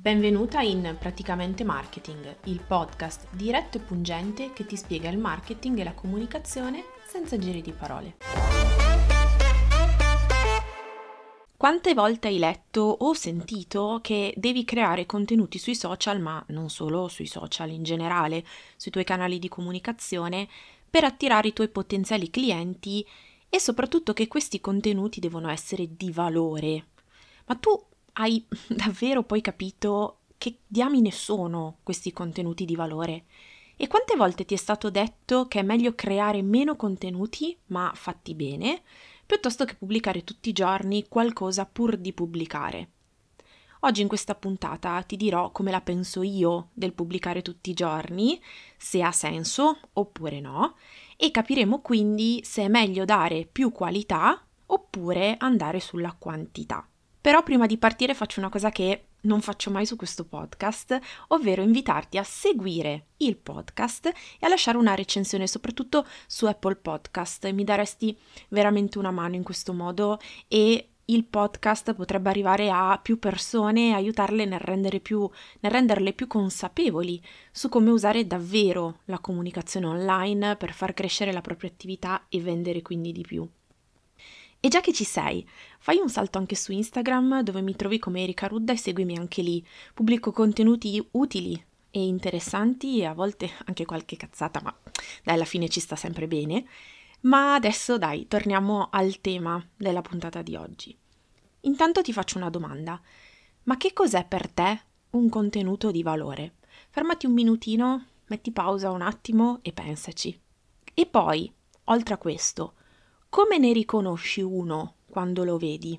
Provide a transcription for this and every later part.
Benvenuta in Praticamente Marketing, il podcast diretto e pungente che ti spiega il marketing e la comunicazione senza giri di parole. Quante volte hai letto o sentito che devi creare contenuti sui social, ma non solo sui social in generale, sui tuoi canali di comunicazione, per attirare i tuoi potenziali clienti e soprattutto che questi contenuti devono essere di valore. Ma tu hai davvero poi capito che diamine sono questi contenuti di valore? E quante volte ti è stato detto che è meglio creare meno contenuti, ma fatti bene, piuttosto che pubblicare tutti i giorni qualcosa pur di pubblicare? Oggi in questa puntata ti dirò come la penso io del pubblicare tutti i giorni, se ha senso oppure no, e capiremo quindi se è meglio dare più qualità oppure andare sulla quantità. Però prima di partire faccio una cosa che non faccio mai su questo podcast, ovvero invitarti a seguire il podcast e a lasciare una recensione, soprattutto su Apple Podcast. Mi daresti veramente una mano in questo modo e il podcast potrebbe arrivare a più persone e aiutarle nel, più, nel renderle più consapevoli su come usare davvero la comunicazione online per far crescere la propria attività e vendere quindi di più. E già che ci sei, fai un salto anche su Instagram dove mi trovi come Erika Rudda e seguimi anche lì. Pubblico contenuti utili e interessanti e a volte anche qualche cazzata, ma dai, alla fine ci sta sempre bene. Ma adesso dai, torniamo al tema della puntata di oggi. Intanto ti faccio una domanda. Ma che cos'è per te un contenuto di valore? Fermati un minutino, metti pausa un attimo e pensaci. E poi, oltre a questo, come ne riconosci uno quando lo vedi?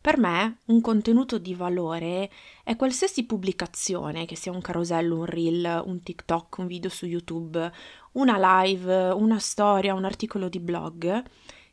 Per me un contenuto di valore è qualsiasi pubblicazione, che sia un carosello, un reel, un TikTok, un video su YouTube, una live, una storia, un articolo di blog,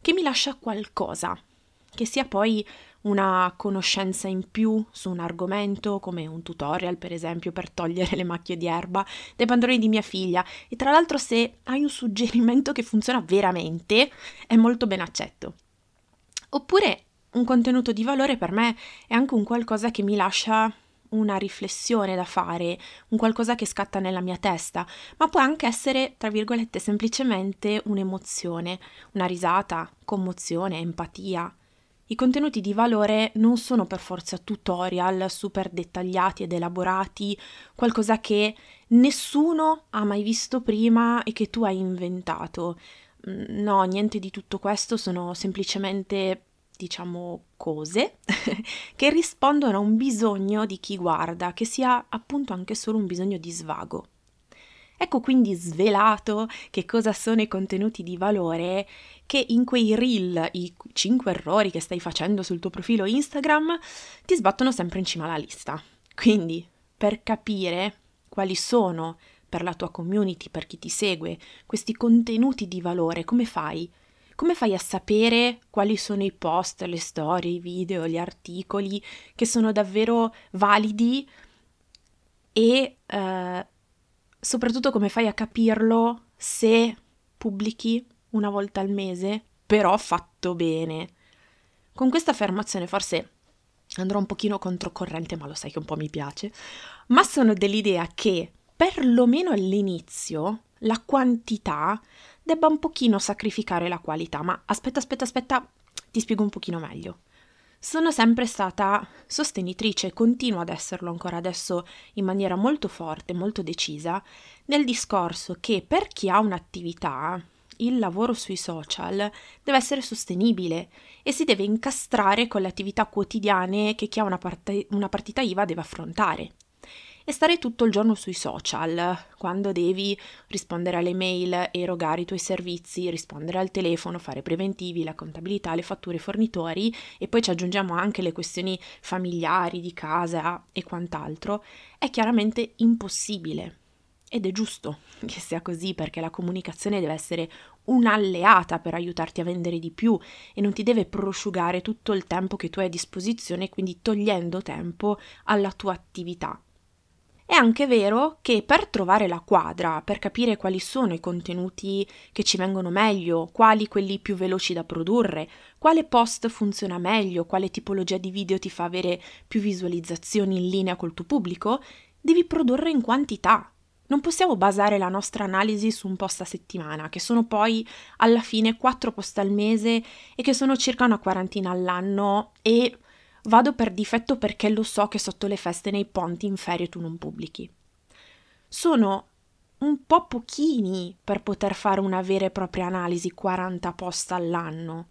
che mi lascia qualcosa, che sia poi una conoscenza in più su un argomento come un tutorial per esempio per togliere le macchie di erba dai pantaloni di mia figlia e tra l'altro se hai un suggerimento che funziona veramente è molto ben accetto. Oppure un contenuto di valore per me è anche un qualcosa che mi lascia una riflessione da fare, un qualcosa che scatta nella mia testa, ma può anche essere, tra virgolette, semplicemente un'emozione, una risata, commozione, empatia, i contenuti di valore non sono per forza tutorial super dettagliati ed elaborati, qualcosa che nessuno ha mai visto prima e che tu hai inventato. Mm, no, niente di tutto questo, sono semplicemente, diciamo, cose che rispondono a un bisogno di chi guarda, che sia appunto anche solo un bisogno di svago. Ecco quindi svelato che cosa sono i contenuti di valore che in quei reel, i 5 errori che stai facendo sul tuo profilo Instagram, ti sbattono sempre in cima alla lista. Quindi, per capire quali sono per la tua community, per chi ti segue, questi contenuti di valore, come fai? Come fai a sapere quali sono i post, le storie, i video, gli articoli che sono davvero validi e eh, soprattutto come fai a capirlo se pubblichi una volta al mese, però fatto bene. Con questa affermazione forse andrò un pochino controcorrente, ma lo sai che un po' mi piace, ma sono dell'idea che perlomeno all'inizio la quantità debba un pochino sacrificare la qualità, ma aspetta, aspetta, aspetta, ti spiego un pochino meglio. Sono sempre stata sostenitrice e continuo ad esserlo ancora adesso in maniera molto forte, molto decisa, nel discorso che per chi ha un'attività, il lavoro sui social deve essere sostenibile e si deve incastrare con le attività quotidiane che chi ha una, part- una partita IVA deve affrontare e stare tutto il giorno sui social, quando devi rispondere alle mail, erogare i tuoi servizi, rispondere al telefono, fare preventivi, la contabilità, le fatture, i fornitori e poi ci aggiungiamo anche le questioni familiari, di casa e quant'altro, è chiaramente impossibile. Ed è giusto che sia così perché la comunicazione deve essere un'alleata per aiutarti a vendere di più e non ti deve prosciugare tutto il tempo che tu hai a disposizione, quindi togliendo tempo alla tua attività. È anche vero che per trovare la quadra, per capire quali sono i contenuti che ci vengono meglio, quali quelli più veloci da produrre, quale post funziona meglio, quale tipologia di video ti fa avere più visualizzazioni in linea col tuo pubblico, devi produrre in quantità. Non possiamo basare la nostra analisi su un post a settimana, che sono poi alla fine quattro post al mese e che sono circa una quarantina all'anno e Vado per difetto perché lo so che sotto le feste nei ponti in ferie tu non pubblichi. Sono un po' pochini per poter fare una vera e propria analisi 40 post all'anno.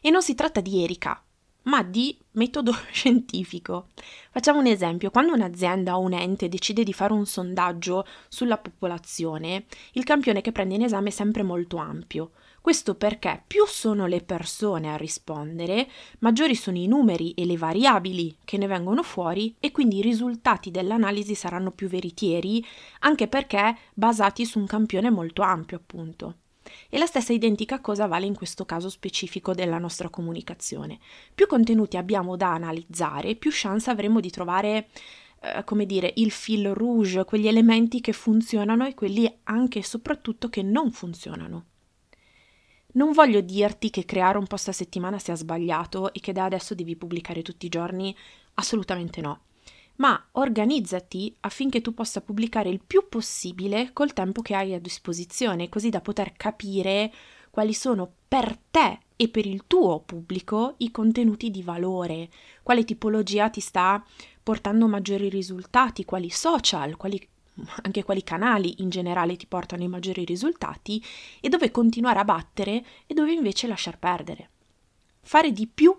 E non si tratta di Erika, ma di metodo scientifico. Facciamo un esempio, quando un'azienda o un ente decide di fare un sondaggio sulla popolazione, il campione che prende in esame è sempre molto ampio. Questo perché più sono le persone a rispondere, maggiori sono i numeri e le variabili che ne vengono fuori e quindi i risultati dell'analisi saranno più veritieri, anche perché basati su un campione molto ampio, appunto. E la stessa identica cosa vale in questo caso specifico della nostra comunicazione. Più contenuti abbiamo da analizzare, più chance avremo di trovare eh, come dire, il fil rouge, quegli elementi che funzionano e quelli anche e soprattutto che non funzionano. Non voglio dirti che creare un post a settimana sia sbagliato e che da adesso devi pubblicare tutti i giorni, assolutamente no. Ma organizzati affinché tu possa pubblicare il più possibile col tempo che hai a disposizione, così da poter capire quali sono per te e per il tuo pubblico i contenuti di valore, quale tipologia ti sta portando maggiori risultati, quali social, quali anche quali canali in generale ti portano i maggiori risultati e dove continuare a battere e dove invece lasciar perdere. Fare di più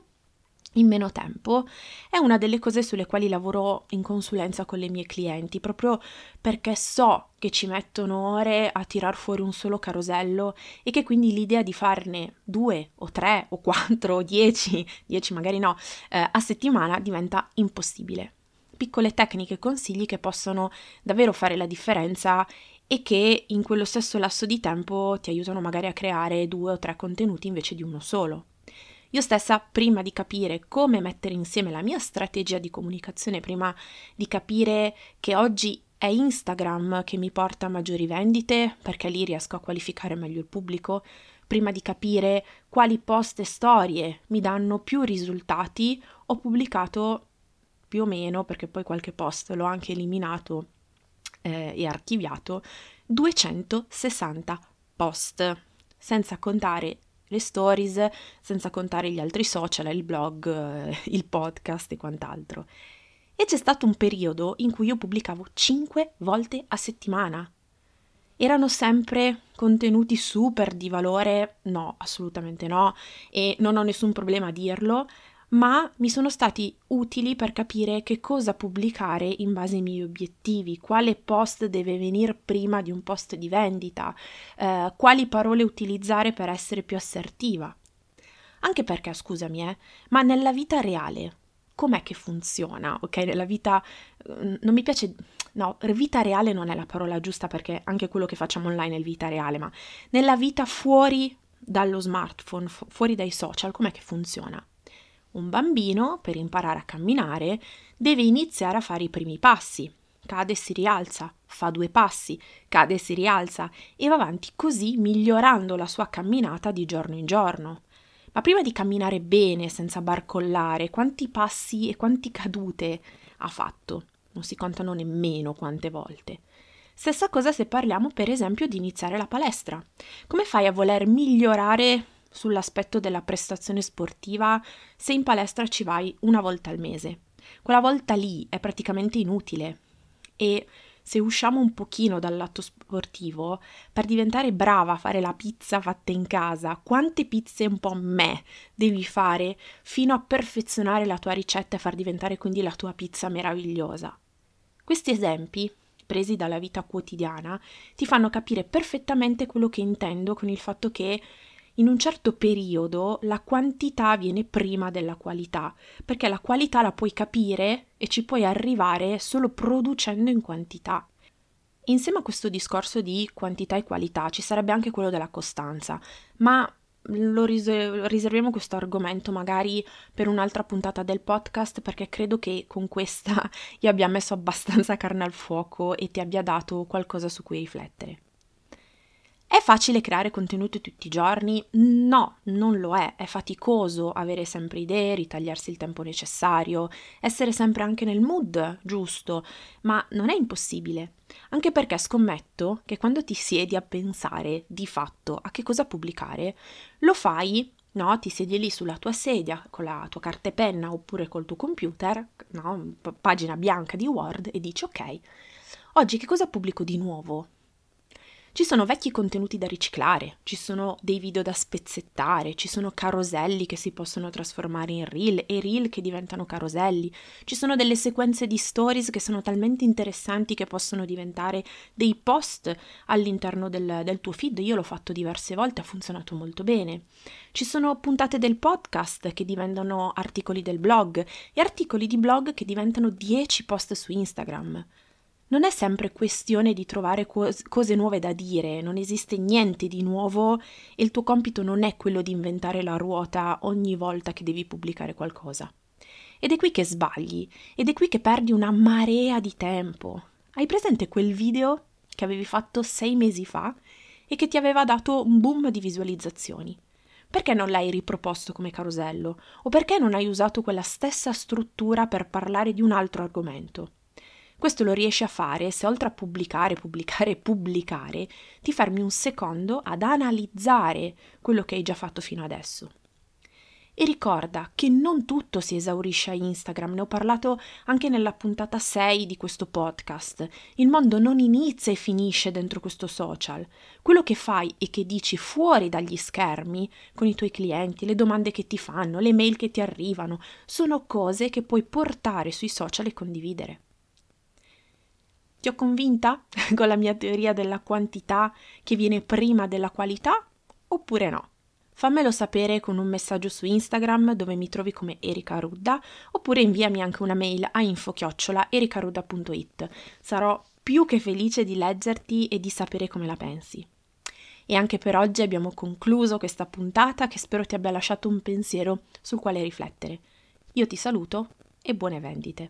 in meno tempo è una delle cose sulle quali lavoro in consulenza con le mie clienti, proprio perché so che ci mettono ore a tirar fuori un solo carosello e che quindi l'idea di farne due o tre o quattro o dieci, dieci magari no, eh, a settimana diventa impossibile piccole tecniche e consigli che possono davvero fare la differenza e che in quello stesso lasso di tempo ti aiutano magari a creare due o tre contenuti invece di uno solo. Io stessa, prima di capire come mettere insieme la mia strategia di comunicazione, prima di capire che oggi è Instagram che mi porta a maggiori vendite, perché lì riesco a qualificare meglio il pubblico, prima di capire quali post e storie mi danno più risultati, ho pubblicato più o meno, perché poi qualche post l'ho anche eliminato eh, e archiviato, 260 post, senza contare le stories, senza contare gli altri social, il blog, eh, il podcast e quant'altro. E c'è stato un periodo in cui io pubblicavo 5 volte a settimana. Erano sempre contenuti super di valore? No, assolutamente no, e non ho nessun problema a dirlo, ma mi sono stati utili per capire che cosa pubblicare in base ai miei obiettivi, quale post deve venire prima di un post di vendita, eh, quali parole utilizzare per essere più assertiva. Anche perché, scusami, eh, ma nella vita reale com'è che funziona? Ok, nella vita mm, non mi piace no, vita reale non è la parola giusta perché anche quello che facciamo online è vita reale, ma nella vita fuori dallo smartphone, fu- fuori dai social, com'è che funziona? Un bambino, per imparare a camminare, deve iniziare a fare i primi passi. Cade e si rialza, fa due passi, cade e si rialza e va avanti così migliorando la sua camminata di giorno in giorno. Ma prima di camminare bene, senza barcollare, quanti passi e quanti cadute ha fatto? Non si contano nemmeno quante volte. Stessa cosa se parliamo per esempio di iniziare la palestra. Come fai a voler migliorare sull'aspetto della prestazione sportiva se in palestra ci vai una volta al mese. Quella volta lì è praticamente inutile e se usciamo un pochino dal lato sportivo, per diventare brava a fare la pizza fatta in casa, quante pizze un po' me devi fare fino a perfezionare la tua ricetta e far diventare quindi la tua pizza meravigliosa? Questi esempi, presi dalla vita quotidiana, ti fanno capire perfettamente quello che intendo con il fatto che in un certo periodo la quantità viene prima della qualità, perché la qualità la puoi capire e ci puoi arrivare solo producendo in quantità. Insieme a questo discorso di quantità e qualità ci sarebbe anche quello della costanza, ma lo riserviamo questo argomento magari per un'altra puntata del podcast perché credo che con questa io abbia messo abbastanza carne al fuoco e ti abbia dato qualcosa su cui riflettere. È facile creare contenuti tutti i giorni? No, non lo è. È faticoso avere sempre idee, ritagliarsi il tempo necessario, essere sempre anche nel mood giusto, ma non è impossibile. Anche perché scommetto che quando ti siedi a pensare di fatto a che cosa pubblicare, lo fai No, ti siedi lì sulla tua sedia con la tua carta e penna oppure col tuo computer, no, pagina bianca di Word e dici ok, oggi che cosa pubblico di nuovo? Ci sono vecchi contenuti da riciclare, ci sono dei video da spezzettare, ci sono caroselli che si possono trasformare in reel e reel che diventano caroselli, ci sono delle sequenze di stories che sono talmente interessanti che possono diventare dei post all'interno del, del tuo feed. Io l'ho fatto diverse volte, ha funzionato molto bene. Ci sono puntate del podcast che diventano articoli del blog e articoli di blog che diventano 10 post su Instagram. Non è sempre questione di trovare cose nuove da dire, non esiste niente di nuovo e il tuo compito non è quello di inventare la ruota ogni volta che devi pubblicare qualcosa. Ed è qui che sbagli, ed è qui che perdi una marea di tempo. Hai presente quel video che avevi fatto sei mesi fa e che ti aveva dato un boom di visualizzazioni? Perché non l'hai riproposto come carosello? O perché non hai usato quella stessa struttura per parlare di un altro argomento? Questo lo riesci a fare se oltre a pubblicare, pubblicare pubblicare, ti fermi un secondo ad analizzare quello che hai già fatto fino adesso. E ricorda che non tutto si esaurisce a Instagram, ne ho parlato anche nella puntata 6 di questo podcast. Il mondo non inizia e finisce dentro questo social. Quello che fai e che dici fuori dagli schermi, con i tuoi clienti, le domande che ti fanno, le mail che ti arrivano, sono cose che puoi portare sui social e condividere. Ti ho convinta con la mia teoria della quantità che viene prima della qualità oppure no? Fammelo sapere con un messaggio su Instagram dove mi trovi come Erika Rudda oppure inviami anche una mail a info-ericarudda.it. Sarò più che felice di leggerti e di sapere come la pensi. E anche per oggi abbiamo concluso questa puntata che spero ti abbia lasciato un pensiero sul quale riflettere. Io ti saluto e buone vendite.